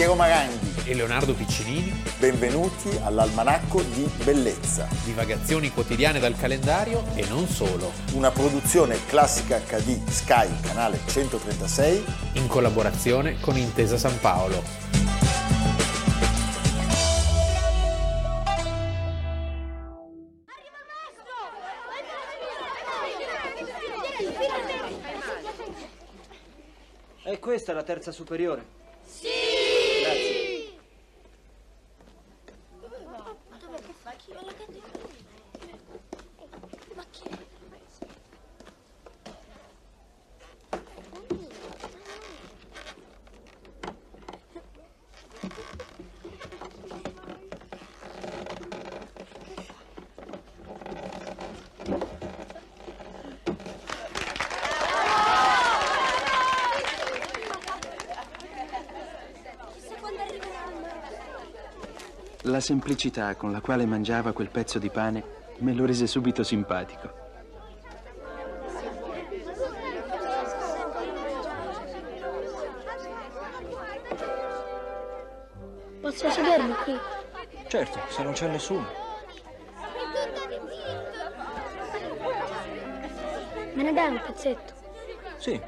Piero Maranghi e Leonardo Piccinini. Benvenuti all'Almanacco di Bellezza. Divagazioni quotidiane dal calendario e non solo. Una produzione classica HD Sky, canale 136. In collaborazione con Intesa San Paolo. E questa è la terza superiore? La semplicità con la quale mangiava quel pezzo di pane me lo rese subito simpatico. Posso sedermi qui? Certo, se non c'è nessuno. Me ne dai un pezzetto? Sì,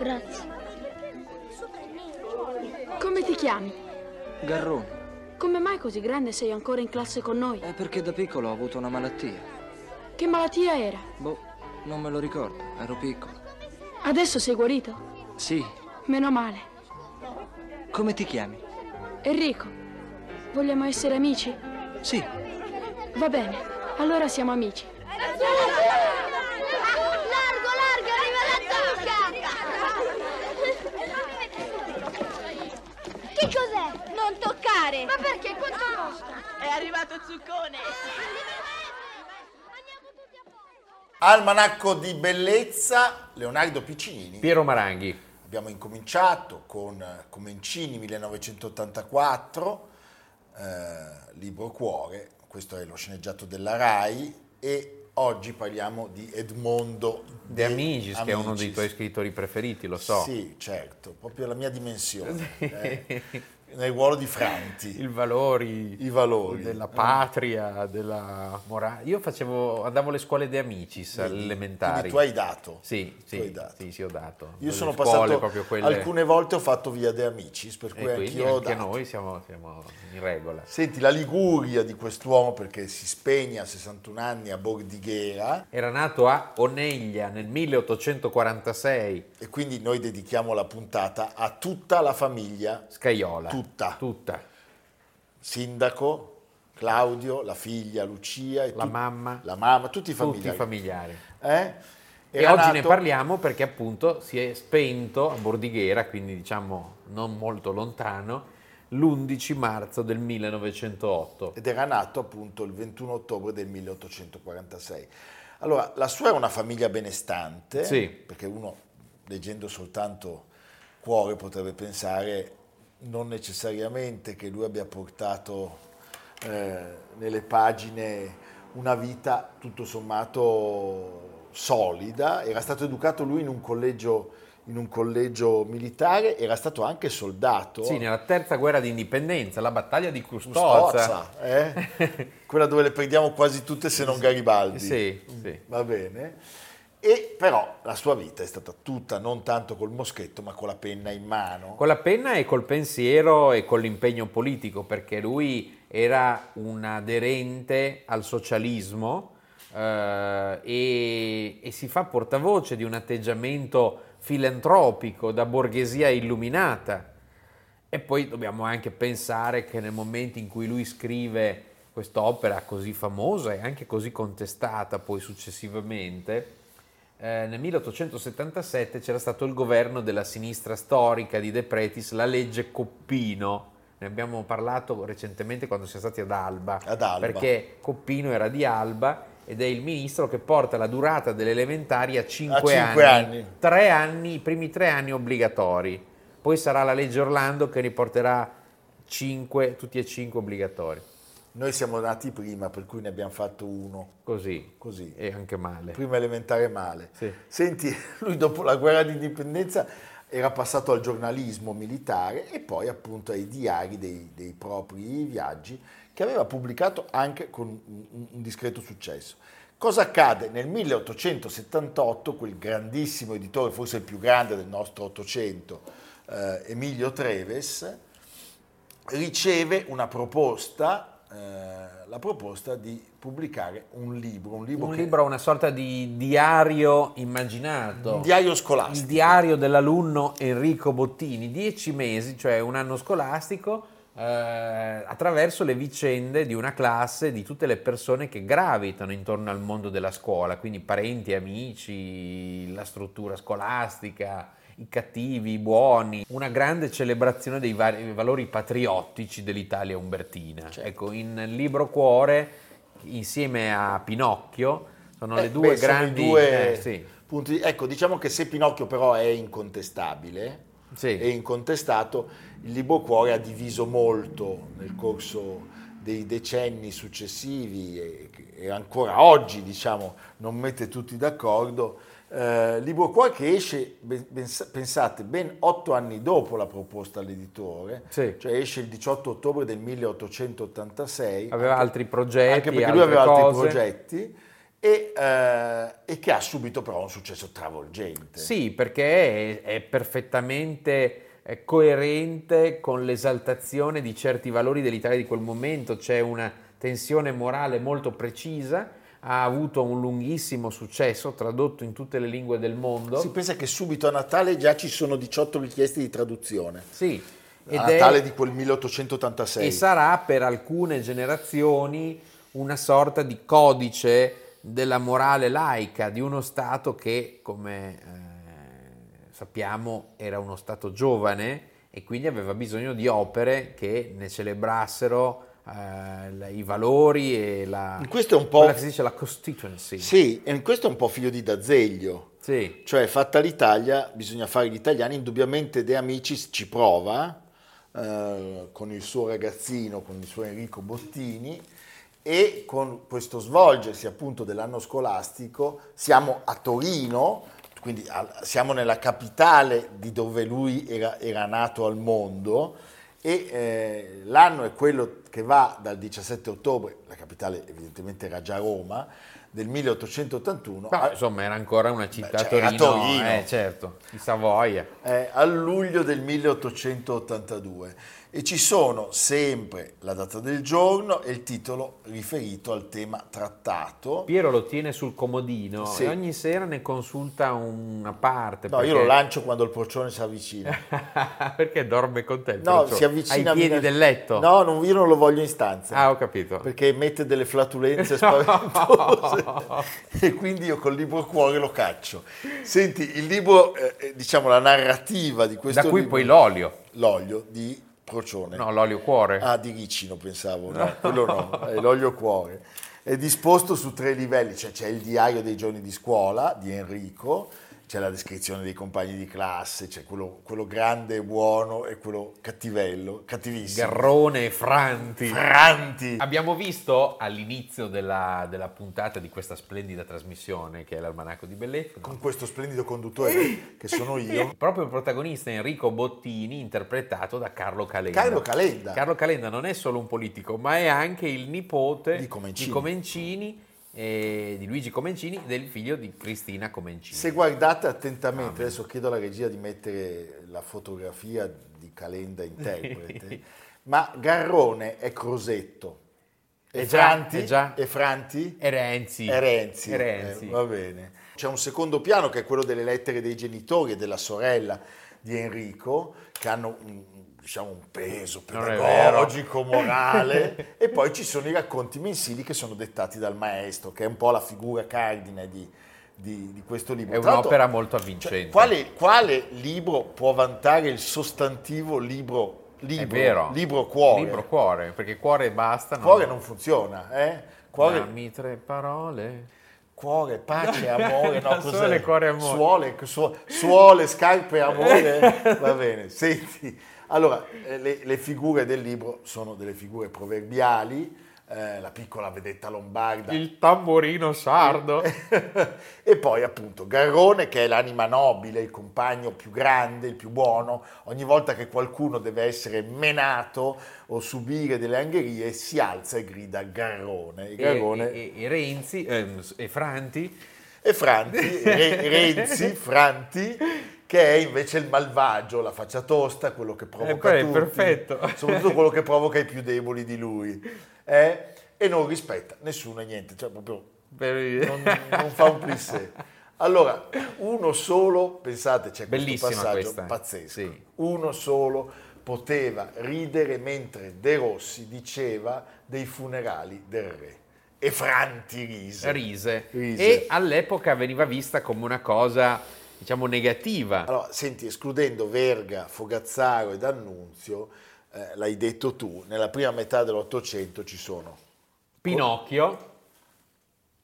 Grazie. Chiami? Garrone. Come mai così grande sei ancora in classe con noi? È perché da piccolo ho avuto una malattia. Che malattia era? Boh, non me lo ricordo, ero piccolo. Adesso sei guarito? Sì, Meno male. come ti chiami? Enrico, vogliamo essere amici? Sì, Va bene, allora siamo amici. Largo, largo, arriva la zucca! Che cos'è? Non toccare! Ma perché? Quanto costa? È arrivato Zuccone! Almanacco di Bellezza, Leonardo Piccinini. Piero Maranghi. Abbiamo incominciato con eh, Comencini 1984, eh, Libro Cuore, questo è lo sceneggiato della RAI e oggi parliamo di Edmondo De Amicis, che è uno dei tuoi scrittori preferiti, lo so. Sì, certo, proprio la mia dimensione, eh, nel ruolo di Franti. I valori, I valori. della patria, della morale. Io facevo, andavo alle scuole De Amicis, alle Quindi elementari. tu hai dato. Sì, sì, hai dato. sì, sì, ho dato. Io Le sono passato, quelle... alcune volte ho fatto via De Amicis, per cui anch'io ho anche dato. noi siamo, siamo in regola. Senti, la Liguria di quest'uomo, perché si spegne a 61 anni a Bordighera, Era nato a Oneglia nel 1846, e quindi noi dedichiamo la puntata a tutta la famiglia, Scaiola. Tutta. Tutta. sindaco, Claudio, la figlia Lucia, La mamma. la mamma, tutti i Tutti familiari. i familiari. Eh? E oggi ne nato- parliamo perché appunto si è spento a Bordighera, quindi diciamo non molto lontano, l'11 marzo del 1908. ed era nato appunto il 21 ottobre del 1846. Allora, la sua è una famiglia benestante, Sì. perché uno leggendo soltanto Cuore potrebbe pensare non necessariamente che lui abbia portato eh, nelle pagine una vita tutto sommato solida, era stato educato lui in un collegio, in un collegio militare, era stato anche soldato. Sì, nella terza guerra d'indipendenza, la battaglia di Custozza. Custozza, eh? quella dove le prendiamo quasi tutte se non Garibaldi. Sì, sì. Va bene. E però la sua vita è stata tutta non tanto col moschetto ma con la penna in mano. Con la penna e col pensiero e con l'impegno politico, perché lui era un aderente al socialismo eh, e, e si fa portavoce di un atteggiamento filantropico da borghesia illuminata. E poi dobbiamo anche pensare che nel momento in cui lui scrive quest'opera così famosa e anche così contestata poi successivamente, eh, nel 1877 c'era stato il governo della sinistra storica di De Pretis, la legge Coppino. Ne abbiamo parlato recentemente quando siamo stati ad Alba, Ad Alba. perché Coppino era di Alba ed è il ministro che porta la durata delle elementari a 5 A cinque anni. anni. Tre anni, i primi tre anni obbligatori. Poi sarà la legge Orlando che riporterà cinque, tutti e cinque obbligatori. Noi siamo nati prima, per cui ne abbiamo fatto uno. Così. Così. E anche male. Prima elementare male. Sì. Senti, lui dopo la guerra di indipendenza era passato al giornalismo militare e poi appunto ai diari dei, dei propri viaggi che aveva pubblicato anche con un, un discreto successo. Cosa accade? Nel 1878 quel grandissimo editore, forse il più grande del nostro Ottocento, eh, Emilio Treves, riceve una proposta, eh, la proposta di pubblicare un libro, un libro, Un che- libro, una sorta di diario immaginato. un diario Il scolastico. diario dell'alunno Enrico Bottini, dieci mesi, cioè un anno scolastico, eh, attraverso le vicende di una classe, di tutte le persone che gravitano intorno al mondo della scuola, quindi parenti, amici, la struttura scolastica, i cattivi, i buoni, una grande celebrazione dei vari valori patriottici dell'Italia umbertina. Certo. Ecco, in Libro Cuore, insieme a Pinocchio, sono Eh, le due beh, grandi... due eh, sì. punti. Ecco, diciamo che se Pinocchio però è incontestabile, Sì. è incontestato, il libro cuore ha diviso molto nel corso dei decenni successivi e, e ancora oggi, diciamo, non mette tutti d'accordo. Eh, libro cuore che esce, ben- pensate, ben otto anni dopo la proposta all'editore, Sì. cioè esce il 18 ottobre del 1886. Aveva altri progetti, anche perché lui aveva altri cose. progetti e, eh, e che ha subito però un successo travolgente. Sì, perché è, è perfettamente coerente con l'esaltazione di certi valori dell'Italia di quel momento, c'è una tensione morale molto precisa, ha avuto un lunghissimo successo, tradotto in tutte le lingue del mondo. Si pensa che subito a Natale già ci sono 18 richieste di traduzione. Sì, ed a è- Natale di quel 1886. e sarà per alcune generazioni una sorta di codice della morale laica di uno Stato che, come eh, sappiamo, era uno Stato giovane e quindi aveva bisogno di opere che ne celebrassero eh, i valori e la, Questo è un po'- che si dice la constituency. Sì, e questo è un po' figlio di D'Azeglio. Sì. Cioè, fatta l'Italia, bisogna fare gli italiani. Indubbiamente De Amicis ci prova eh, con il suo ragazzino, con il suo Enrico Bottini e con questo svolgersi appunto dell'anno scolastico siamo a Torino, quindi al- siamo nella capitale di dove lui era, era nato al mondo e eh, l'anno è quello che va dal 17 ottobre, la capitale evidentemente era già Roma, del 1881 Ma, insomma, era ancora una città cioè, Torino, Torino. eh, certo, di Savoia. eh, a luglio del 1882 e ci sono sempre la data del giorno e il titolo riferito al tema trattato. Piero lo tiene sul comodino Sì. e ogni sera ne consulta una parte. No, perché... io lo lancio quando il porcione si avvicina. perché dorme con te No, si avvicina ai piedi mi- del letto. No, non- io non lo voglio in stanza. Ah, ho capito. Perché emette delle flatulenze spaventose e quindi io col libro cuore lo caccio. Senti, il libro, eh, diciamo la narrativa di questo Da qui libro- poi l'olio. l'olio di Procione. No, l'olio cuore. Ah, di Ricino pensavo, no, quello no, è l'olio cuore. È disposto su tre livelli, cioè c'è il diario dei giorni di scuola di Enrico, c'è la descrizione dei compagni di classe, c'è quello, quello grande e buono e quello cattivello, cattivissimo. Garrone e Franti. Franti! Abbiamo visto all'inizio della, della puntata di questa splendida trasmissione che è l'Almanacco di Bellezza. Con questo splendido conduttore che sono io. Proprio il protagonista Enrico Bottini, interpretato da Carlo Calenda. Carlo Calenda. Carlo Calenda non è solo un politico, ma è anche il nipote Di Comencini. Comencini, eh, di Luigi Comencini, del figlio di Cristina Comencini. Se guardate attentamente, adesso chiedo alla regia di mettere la fotografia di Calenda interprete, ma Garrone è Crosetto. E già, Franti? già. E Franti? E Renzi. È Renzi. E Renzi. Eh, va bene. C'è un secondo piano che è quello delle lettere dei genitori e della sorella di Enrico, che hanno un, diciamo, un peso pedagogico, morale, e poi ci sono i racconti mensili che sono dettati dal maestro, che è un po' la figura cardine di, di- di questo libro. È Tra un'opera molto cioè, avvincente. quale, quale libro può vantare il sostantivo libro, libro, libro cuore? Libro cuore, perché cuore e basta. Cuore non funziona, eh? Cuore, Dammi tre parole. Cuore, pace, amore, no, cos'è? sole, cuore, amore. Suole, su- suole, scarpe, amore, va bene. Senti, allora, eh, le, le figure del libro sono delle figure proverbiali, eh, la piccola vedetta lombarda. Il tamburino sardo. e poi appunto Garrone che è l'anima nobile, il compagno più grande, il più buono, ogni volta che qualcuno deve essere menato o subire delle angherie si alza e grida Garrone. E, Garrone... e, e, e Renzi ehm, e Franti. E Franti, Re, Renzi, Franti, che è invece il malvagio, la faccia tosta, quello che provoca Eh, tutti, perfetto. soprattutto quello che provoca i più deboli di lui, eh? e non rispetta nessuno e niente, cioè proprio non, non fa un plissé. Allora, uno solo, pensate, c'è questo Bellissima passaggio questa. pazzesco, Sì. uno solo poteva ridere mentre De Rossi diceva dei funerali del re. E Franti rise. Rise. Rise. E all'epoca veniva vista come una cosa, diciamo, negativa. Allora, senti, escludendo Verga, Fogazzaro ed Annunzio, eh, l'hai detto tu, nella prima metà dell'Ottocento ci sono Pinocchio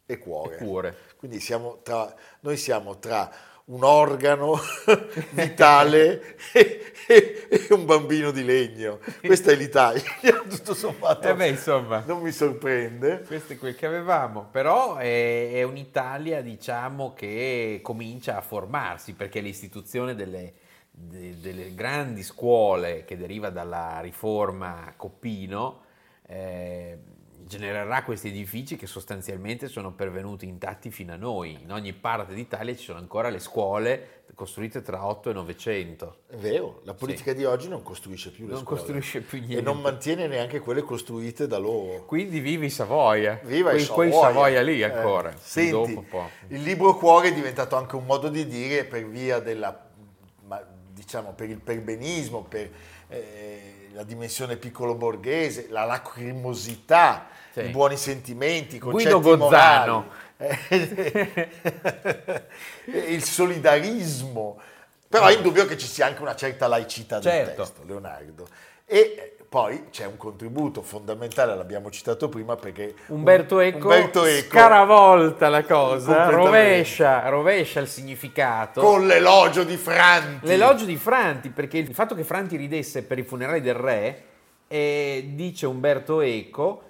e cuore. e cuore. Quindi siamo tra, noi siamo tra un organo vitale e, e- e un bambino di legno. Questa è l'Italia, tutto sommato. Eh beh, insomma. Non mi sorprende. Questo è quel che avevamo, però è, è un'Italia, diciamo, che comincia a formarsi, perché l'istituzione delle, de- delle grandi scuole che deriva dalla riforma Coppino eh, genererà questi edifici che sostanzialmente sono pervenuti intatti fino a noi. In ogni parte d'Italia ci sono ancora le scuole costruite tra 8 e 900. È vero, la politica di oggi non costruisce più le Non scuole. costruisce più niente. E non mantiene neanche quelle costruite da loro. Quindi vivi Savoia. Viva quei, i quei Savoia. Savoia lì Eh, ancora. senti, un po'. il libro cuore è diventato anche un modo di dire per via della, diciamo, per il perbenismo, per eh, la dimensione piccolo borghese, la lacrimosità, Sì. i buoni sentimenti, i Guido concetti Gozzano. morali, eh, il solidarismo. Però è indubbio che ci sia anche una certa laicità del Certo. testo, Leonardo. E poi c'è un contributo fondamentale, l'abbiamo citato prima, perché Umberto Eco, Umberto Eco, scaravolta la cosa, rovescia, rovescia il significato. con l'elogio di Franti. L'elogio di Franti, perché il fatto che Franti ridesse per i funerali del re, eh, dice Umberto Eco,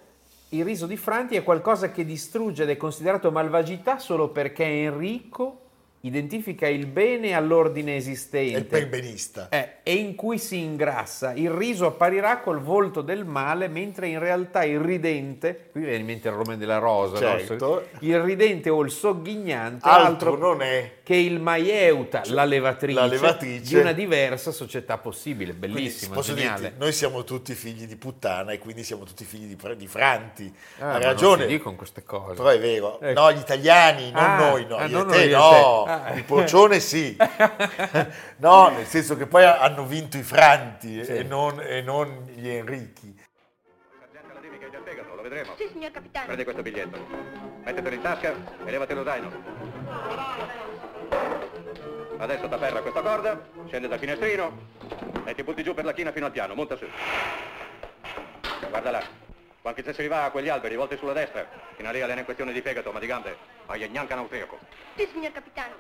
il riso di Franti è qualcosa che distrugge ed è considerato malvagità solo perché Enrico identifica il bene all'ordine è il esistente. perbenista. Eh, e in cui si ingrassa. Il riso apparirà col volto del male, mentre in realtà il ridente, qui viene in mente il Romain della Rosa, no? Certo. il ridente o il sogghignante Altro non è. che il maieuta, la levatrice, la levatrice. di una diversa società possibile. Quindi, Bellissimo, posso geniale. dirti, noi siamo tutti figli di puttana e quindi siamo tutti figli di, di Franti. Ah, ha ma non ragione. si dicono queste cose. Però è vero, Ecco. no, gli italiani, non Ah, noi, no, ah, io non te, noi, no. Il procione sì, no, nel senso che poi hanno vinto i Franti Sì. e, non, e non gli Enrichi. Sergente la che hai già fegato, lo vedremo. Sì, signor capitano. Prendi questo biglietto. Mettetelo in tasca e levati lo zaino. Adesso t'afferra questa corda, scende dal finestrino e ti butti giù per la china fino al piano, monta su. Guarda là. Quanche se si va a quegli alberi, volti sulla destra. Fino a lì allena in questione di fegato, ma di gambe. Vai a gnanca austriaco. Sì, signor capitano.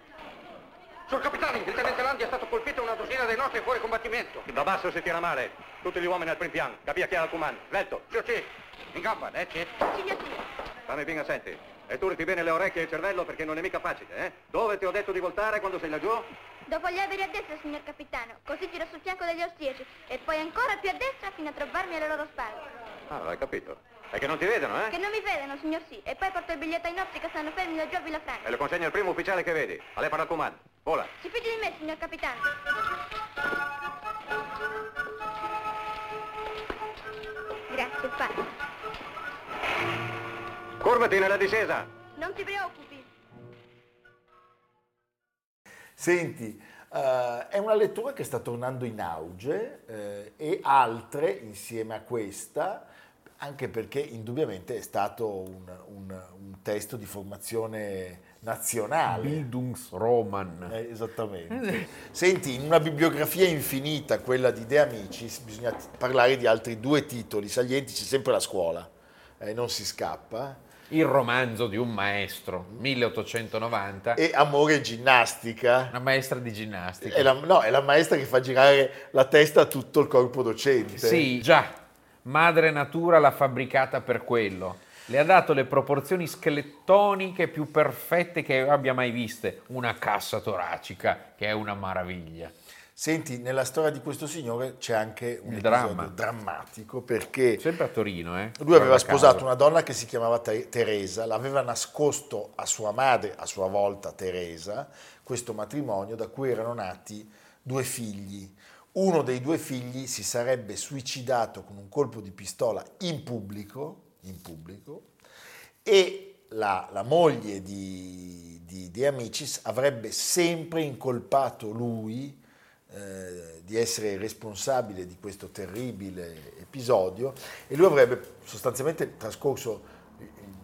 Sul capitano, il tenente Landi è stato colpito una dozzina dei nostri fuori combattimento. Da basso si tira male. Tutti gli uomini al primo piano. Capia chi ha il comando. Svelto. Sì, sì. In gamba, eh, sì. Signor sì. Fammi ben senti. E turiti bene le orecchie e il cervello perché non è mica facile, eh? Dove ti ho detto di voltare quando sei laggiù? Dopo gli alberi a destra, signor capitano. Così giro sul fianco degli austriaci e poi ancora più a destra fino a trovarmi alle loro spalle. Ah, hai capito. È che non ti vedono, Che eh? non mi vedono, signor sì. E poi porto il biglietto ai nostri che stanno fermi laggiù a Villafranca. E lo consegno al primo ufficiale che vedi. A lei parla il comando. Vola. Si fidi di me, signor capitano. Grazie, padre. Curvati nella discesa. Non ti preoccupi. Senti, eh, è una lettura che sta tornando in auge eh, e altre insieme a questa, anche perché indubbiamente è stato un, un- un testo di formazione nazionale. Bildungsroman. Eh, esattamente. Senti, in una bibliografia infinita, quella di De Amicis, bisogna parlare di altri due titoli salienti, c'è sempre la scuola, eh, non si scappa, Il romanzo di un maestro, 1890, e Amore e ginnastica. una maestra di ginnastica. È la, no, è la maestra che fa girare la testa a tutto il corpo docente. Sì, già, madre natura l'ha fabbricata per quello. Le ha dato le proporzioni schelettoniche più perfette che abbia mai viste. Una cassa toracica che è una maraviglia. Senti, nella storia di questo signore c'è anche un dramma. drammatico perché Sempre a Torino, eh? lui aveva sposato caso. una donna che si chiamava Te- Teresa, l'aveva nascosto a sua madre, a sua volta Teresa, questo matrimonio da cui erano nati due figli. Uno dei due figli si sarebbe suicidato con un colpo di pistola in pubblico, in pubblico e la, la moglie di, di, di Amicis avrebbe sempre incolpato lui eh, di essere responsabile di questo terribile episodio e lui avrebbe sostanzialmente trascorso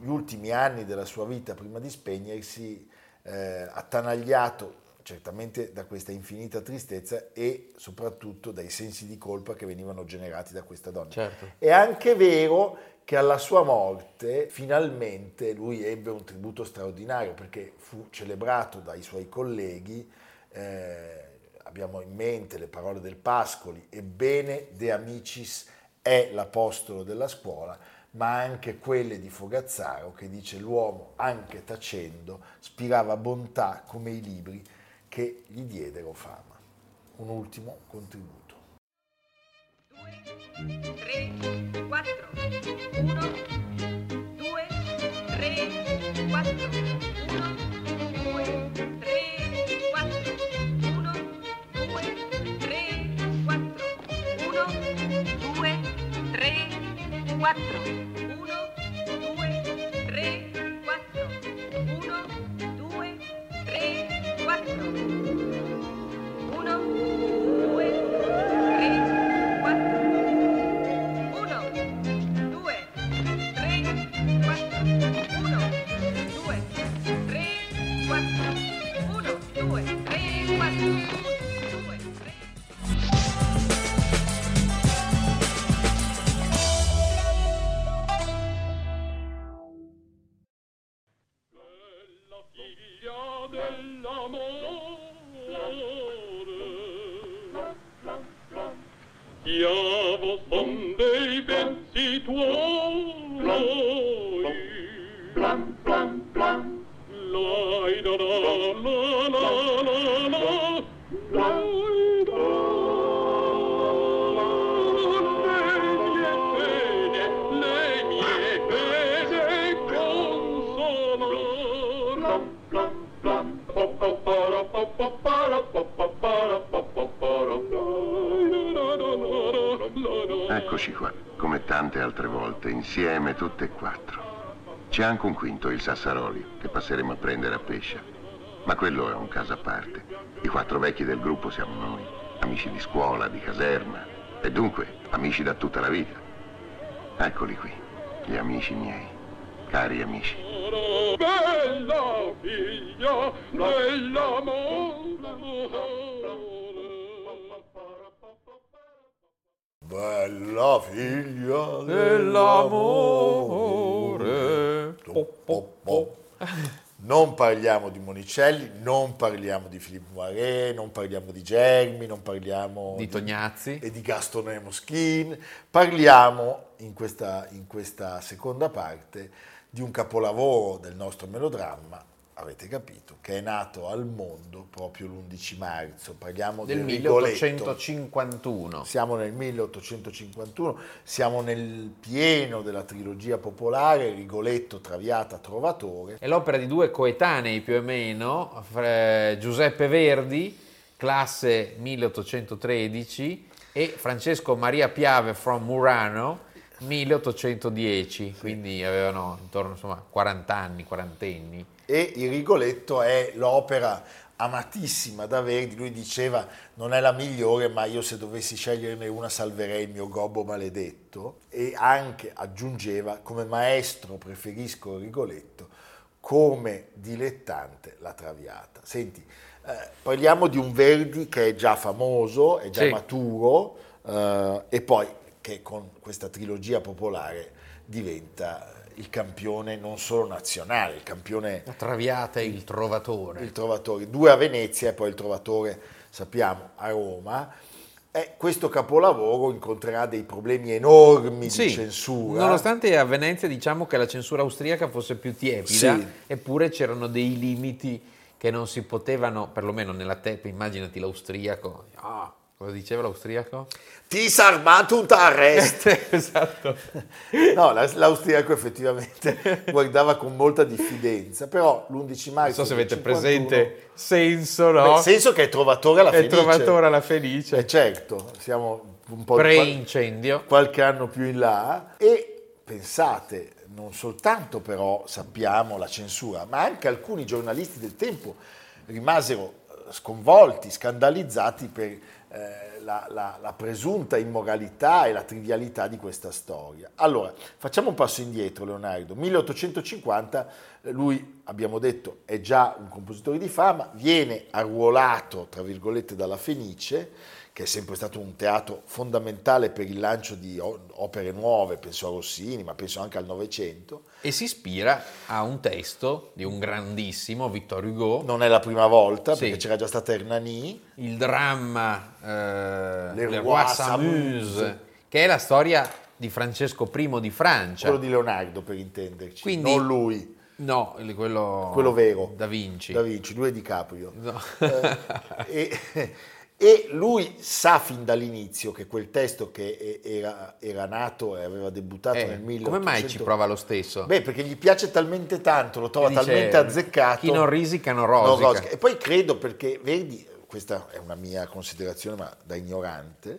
gli ultimi anni della sua vita prima di spegnersi eh, attanagliato certamente da questa infinita tristezza e soprattutto dai sensi di colpa che venivano generati da questa donna. Certo. È anche vero che alla sua morte finalmente lui ebbe un tributo straordinario perché fu celebrato dai suoi colleghi, eh, abbiamo in mente le parole del Pascoli, ebbene De Amicis è l'apostolo della scuola, ma anche quelle di Fogazzaro che dice l'uomo anche tacendo spirava bontà come i libri che gli diedero fama. Un ultimo contributo. 3, 4, 1, 2, 3, 4, 4, Chiavo son dei pensi tuoi Eccoci qua, come tante altre volte, insieme tutte e quattro. C'è anche un quinto, il Sassaroli, che passeremo a prendere a pesce. Ma quello è un caso a parte. I quattro vecchi del gruppo siamo noi, amici di scuola, di caserma, e dunque amici da tutta la vita. Eccoli qui, gli amici miei, cari amici. Bella figlia dell'amore Bella figlia Dell'amore. Po, po, po. Non parliamo di Monicelli, non parliamo di Filippo Maré, non parliamo di Germi, non parliamo Di Tognazzi. e di Gastone Moschin. Parliamo in questa, in questa seconda parte di un capolavoro del nostro melodramma, avete capito, che è nato al mondo proprio l'11 marzo. Parliamo Del del Rigoletto. 1851. Siamo nel 1851, siamo nel pieno della trilogia popolare, Rigoletto, Traviata, Trovatore. È l'opera di due coetanei più o meno, Giuseppe Verdi, classe 1813, e Francesco Maria Piave from Murano, 1810, quindi avevano intorno insomma 40 anni, quarantenni. E il Rigoletto è l'opera amatissima da Verdi, lui diceva non è la migliore, ma io se dovessi sceglierne una salverei il mio gobbo maledetto e anche aggiungeva come maestro preferisco Rigoletto, come dilettante la Traviata. Senti, eh, parliamo di un Verdi che è già famoso, è già Sì. maturo eh, e poi che con questa trilogia popolare diventa il campione non solo nazionale, il campione La Traviata e il Trovatore. il Trovatore, due a Venezia e poi il Trovatore, sappiamo, a Roma. eh, questo capolavoro incontrerà dei problemi enormi Sì, di censura. Nonostante a Venezia diciamo che la censura austriaca fosse più tiepida, Sì. eppure c'erano dei limiti che non si potevano, perlomeno nella tepa, immaginati l'austriaco. Ah, cosa diceva l'austriaco? Ti sarmato un arrest. esatto. No, la- l'austriaco effettivamente guardava con molta diffidenza, però l'11 marzo Non so se avete 51 presente senso, no? Beh, senso che è trovatore alla È felice. trovatore alla felice. Eh, certo, siamo un po' Pre-incendio. qualche anno più in là e pensate, non soltanto però sappiamo la censura, ma anche alcuni giornalisti del tempo rimasero eh, sconvolti, scandalizzati per eh, la, la- la presunta immoralità e la trivialità di questa storia. Allora, facciamo un passo indietro, Leonardo. 1850, eh, lui, abbiamo detto, è già un compositore di fama, viene arruolato, tra virgolette, dalla Fenice, che è sempre stato un teatro fondamentale per il lancio di opere nuove, penso a Rossini, ma penso anche al Novecento. E si ispira a un testo di un grandissimo Victor Hugo, Non è la prima volta, Sì. perché c'era già stata Hernani, il dramma eh, Le Le Roi s'amuse. che è la storia di Francesco I di Francia. quello di Leonardo per intenderci, Quindi- non lui, No, quello, quello vero. Da Vinci. Da Vinci, lui è Di Caprio. No. Eh, e, e lui sa fin dall'inizio che quel testo che era, era nato e aveva debuttato Eh, nel 1800... come mai ci prova lo stesso? Beh, perché gli piace talmente tanto, lo trova Dice, talmente azzeccato. chi non risica non Non rosica. rosica. E poi credo perché, vedi, questa è una mia considerazione, ma da ignorante,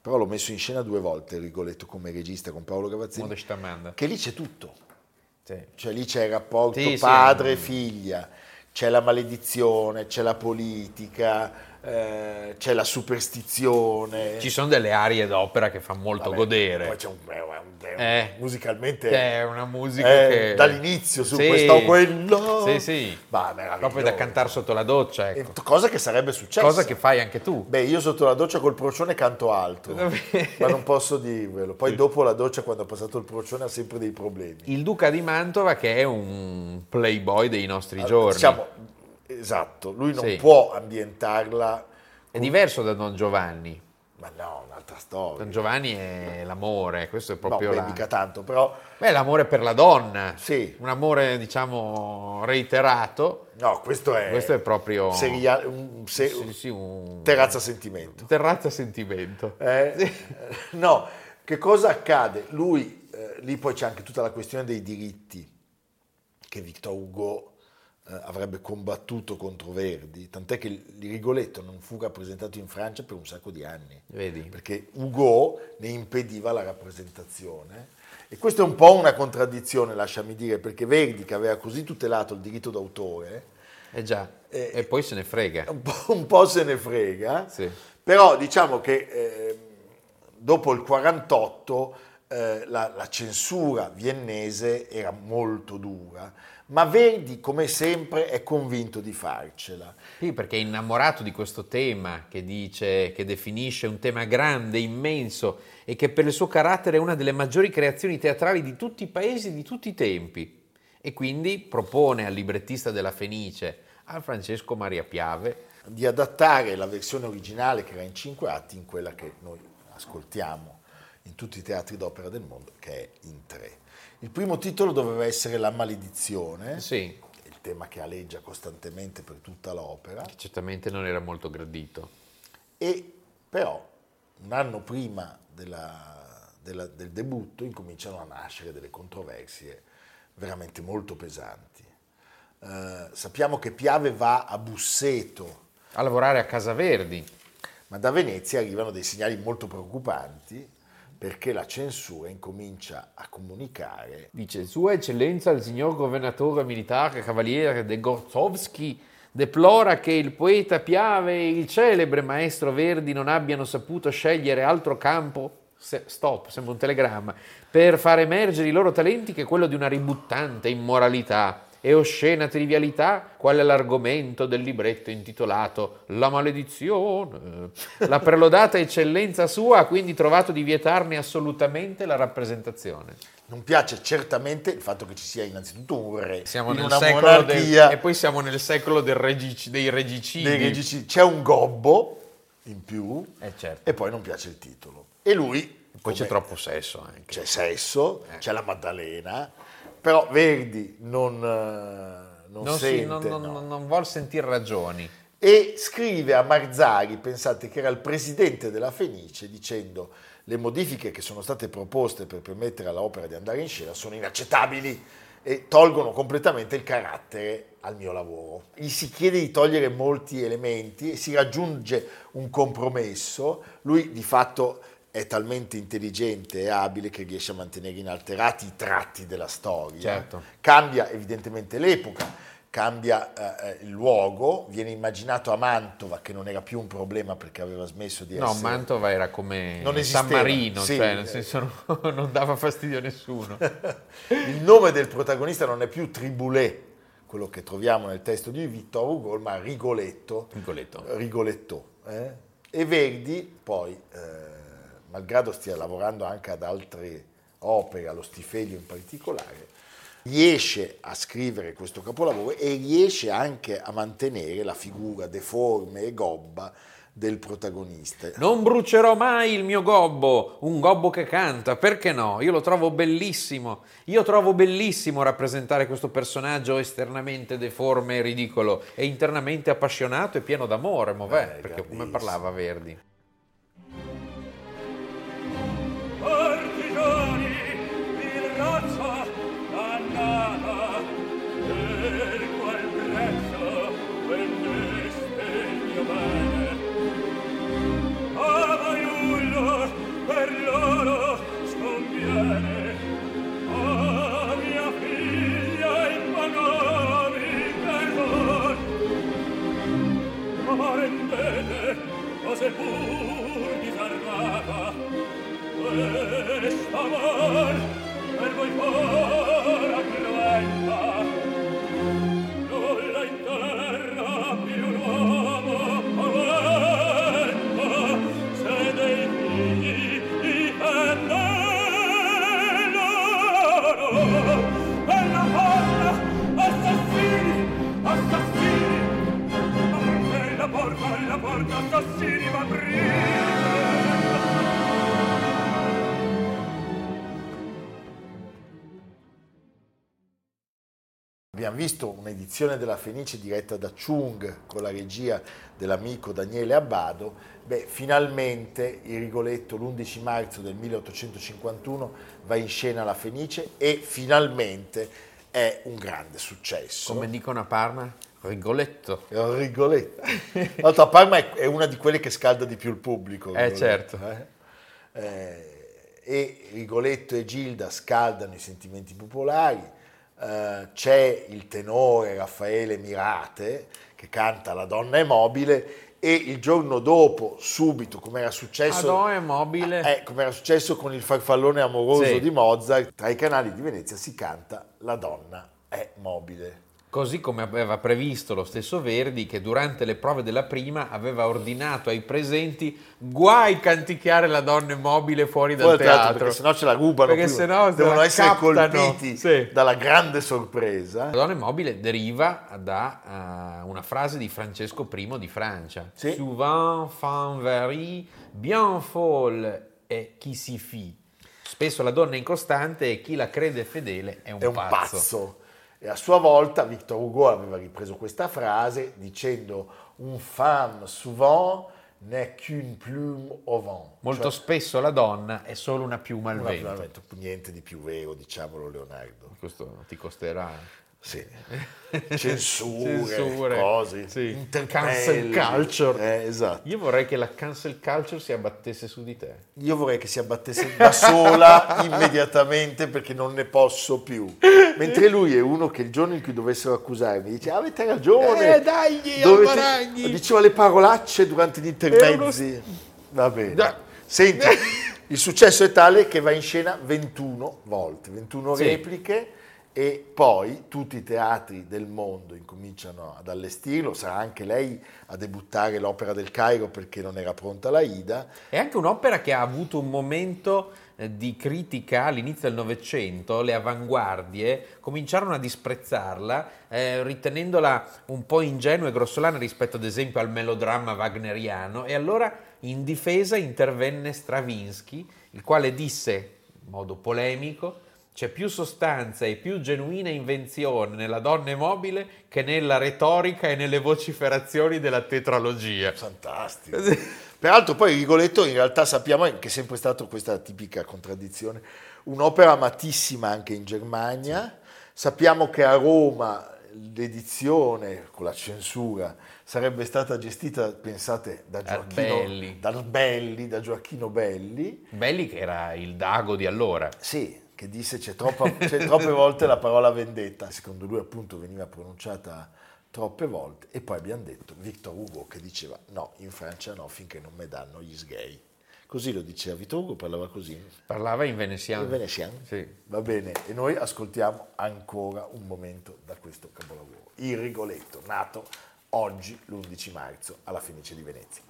però l'ho messo in scena due volte, Rigoletto, come regista con Paolo Gavazzini, che lì c'è tutto. Sì. Cioè lì c'è il rapporto Sì, sì. padre-figlia, c'è la maledizione, c'è la politica, eh, c'è la superstizione. Ci sono delle arie d'opera che fa molto Vabbè, godere. Poi c'è un, un- Eh. musicalmente È una musica eh, che... dall'inizio su Sì. questo o quello. Sì, sì. Ma. Proprio da cantare sotto la doccia, E ecco. Cosa che sarebbe successa. Cosa che fai anche tu. Beh, io sotto la doccia col procione canto altro, ma non posso dirvelo. Poi dopo la doccia, quando ho passato il procione, ha sempre dei problemi. Il duca di Mantova che è un playboy dei nostri giorni. Diciamo, esatto, lui non Sì. può ambientarla, È diverso da Don Giovanni. ma no, un'altra storia. Don Giovanni è l'amore, questo è No, proprio beh, la... mica tanto, però Beh, l'amore per la donna. Sì. Un amore, diciamo, reiterato. no, questo è, Questo è proprio... seria- un, se- Sì, sì, un... terrazza sentimento. Terrazza sentimento. Eh? No, che cosa accade? Lui, eh, lì poi c'è anche tutta la questione dei diritti che Victor Hugo eh, avrebbe combattuto contro Verdi, tant'è che il Rigoletto non fu rappresentato in Francia per un sacco di anni, Vedi? perché Hugo ne impediva la rappresentazione. E questa è un po' una contraddizione, lasciami dire, perché Verdi, che aveva così tutelato il diritto d'autore, Eh già. Eh, e poi se ne frega. un po', un po' se ne frega, Sì. però diciamo che eh, dopo il 48 eh, la, la censura viennese era molto dura, ma Verdi come sempre è convinto di farcela. Sì, perché è innamorato di questo tema che dice, che definisce un tema grande, immenso e che per il suo carattere è una delle maggiori creazioni teatrali di tutti i paesi di tutti i tempi. E quindi propone al librettista della Fenice, a Francesco Maria Piave, di adattare la versione originale che era in cinque atti in quella che noi ascoltiamo in tutti i teatri d'opera del mondo, che è in tre. Il primo titolo doveva essere La maledizione, sì, il tema che aleggia costantemente per tutta l'opera, che certamente non era molto gradito. e però un anno prima della- della- del debutto incominciano a nascere delle controversie veramente molto pesanti. Eh, sappiamo che Piave va a Busseto, A lavorare a Casa Verdi. ma da Venezia arrivano dei segnali molto preoccupanti perché la censura incomincia a comunicare. Dice, Sua Eccellenza il signor governatore militare cavaliere de Gorzowski deplora che il poeta Piave e il celebre maestro Verdi non abbiano saputo scegliere altro campo, se- stop, sembra un telegramma, per far emergere i loro talenti che quello di una ributtante immoralità e oscena trivialità, quale l'argomento del libretto intitolato La maledizione. La prelodata eccellenza sua ha quindi trovato di vietarne assolutamente la rappresentazione. Non piace certamente il fatto che ci sia innanzitutto un re Siamo in nel una secolo del- monarchia e poi siamo nel secolo del regici- dei regicidi. dei regici. C'è un gobbo in più Eh, certo. e poi non piace il titolo. E lui... Poi c'è come- troppo sesso anche. C'è sesso, Eh. c'è la Maddalena, però Verdi non, eh, non Non, si- sente... non, non- no. non- non vuol sentire ragioni. e scrive a Marzari, pensate che era il presidente della Fenice, dicendo le modifiche che sono state proposte per permettere all'opera di andare in scena sono inaccettabili e tolgono completamente il carattere al mio lavoro. Gli si chiede di togliere molti elementi e si raggiunge un compromesso, lui di fatto è talmente intelligente e abile che riesce a mantenere inalterati i tratti della storia. Certo. Cambia evidentemente l'epoca, cambia eh, il luogo, viene immaginato a Mantova che non era più un problema perché aveva smesso di No, essere... Mantova era come Non San Marino, sì. cioè nel senso no- non dava fastidio a nessuno. Il nome del protagonista non è più Triboulet, quello che troviamo nel testo di Vittor Hugo, ma Rigoletto. Rigoletto. Rigoletto. eh? E Verdi poi, eh, malgrado stia lavorando anche ad altre opere, allo Stifelio in particolare, riesce a scrivere questo capolavoro e riesce anche a mantenere la figura deforme e gobba del protagonista. Non brucerò mai il mio gobbo, un gobbo che canta, perché no? Io lo trovo bellissimo. Io trovo bellissimo rappresentare questo personaggio esternamente deforme e ridicolo e internamente appassionato e pieno d'amore, mo vè, Eh, perché come parlava Verdi. seppur disarmata questa mar per voi fora Abbiamo visto un'edizione della Fenice diretta da Chung con la regia dell'amico Daniele Abbado. Beh, finalmente il Rigoletto l'11 marzo del 1851 va in scena la Fenice e finalmente è un grande successo. Come dicono a Parma, Rigoletto. Rigoletto. Tra l'altro a Parma è- è una di quelle che scalda di più il pubblico. Eh, certo. eh. Eh, e Rigoletto e Gilda scaldano i sentimenti popolari. Eh, c'è il tenore Raffaele Mirate che canta La donna è mobile e il giorno dopo, subito, come era successo, Adò è mobile. eh, come era successo con il farfallone amoroso Sì. di Mozart, tra i canali di Venezia si canta La donna è mobile. Così come aveva previsto lo stesso Verdi che durante le prove della prima aveva ordinato ai presenti guai canticchiare la donna immobile fuori dal Fuori dal teatro. perché sennò ce la rubano Perché prima. sennò se devono essere captano. colpiti Sì. dalla grande sorpresa. La donna immobile deriva da eh, una frase di Francesco I di Francia. Sì. Souvent fan very, bien folle è chi si fi. Spesso la donna è incostante e chi la crede fedele è un, è un pazzo. E a sua volta Victor Hugo aveva ripreso questa frase dicendo un femme souvent n'est qu'une plume au vent. Molto Cioè, spesso la donna è solo una piuma al vento. naturalmente, niente di più vero, diciamolo Leonardo. Questo ti costerà. Sì. Censure, Censure, cose, sì. Cancel culture. Eh, esatto. Io vorrei che la cancel culture si abbattesse su di te. Io vorrei che si abbattesse da sola immediatamente perché non ne posso più. Mentre lui è uno che il giorno in cui dovessero accusarmi dice avete ragione. Eh, dagli, dovete-" Albaraghi." Diceva le parolacce durante gli intermezzi. Va bene. Da- Senti, il successo è tale che va in scena 21 volte, 21 Sì. repliche e poi tutti i teatri del mondo incominciano ad allestirlo, sarà anche lei a debuttare l'opera del Cairo perché non era pronta la Ida. È anche un'opera che ha avuto un momento eh, di critica all'inizio del Novecento, le avanguardie cominciarono a disprezzarla, eh, ritenendola un po' ingenua e grossolana rispetto ad esempio al melodramma wagneriano. E allora in difesa intervenne Stravinsky, il quale disse in modo polemico c'è più sostanza e più genuina invenzione nella donna mobile che nella retorica e nelle vociferazioni della tetralogia. Fantastico. Peraltro poi Rigoletto in realtà sappiamo che è sempre stata questa tipica contraddizione, un'opera amatissima anche in Germania, sappiamo che a Roma l'edizione con la censura sarebbe stata gestita, pensate, da Gioacchino Belli. da Belli, da Gioacchino Belli. Belli che era il dago di allora. Sì, che disse c'è, troppa- c'è troppe volte la parola vendetta, secondo lui appunto veniva pronunciata troppe volte e poi abbiamo detto Victor Hugo che diceva no, in Francia no, finché non me danno gli sgay. Così lo diceva Victor Hugo, parlava così. Parlava in veneziano. In veneziano? Sì. Va bene, e noi ascoltiamo ancora un momento da questo capolavoro. Il Rigoletto, nato oggi, l'11 marzo, alla Fenice di Venezia.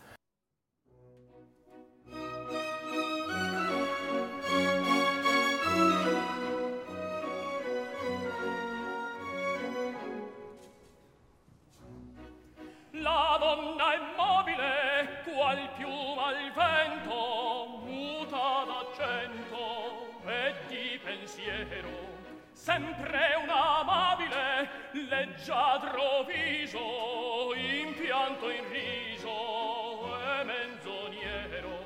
sempre un amabile leggiadro viso in pianto in riso e menzoniero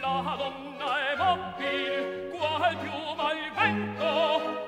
la donna è mobile qual piuma mal vento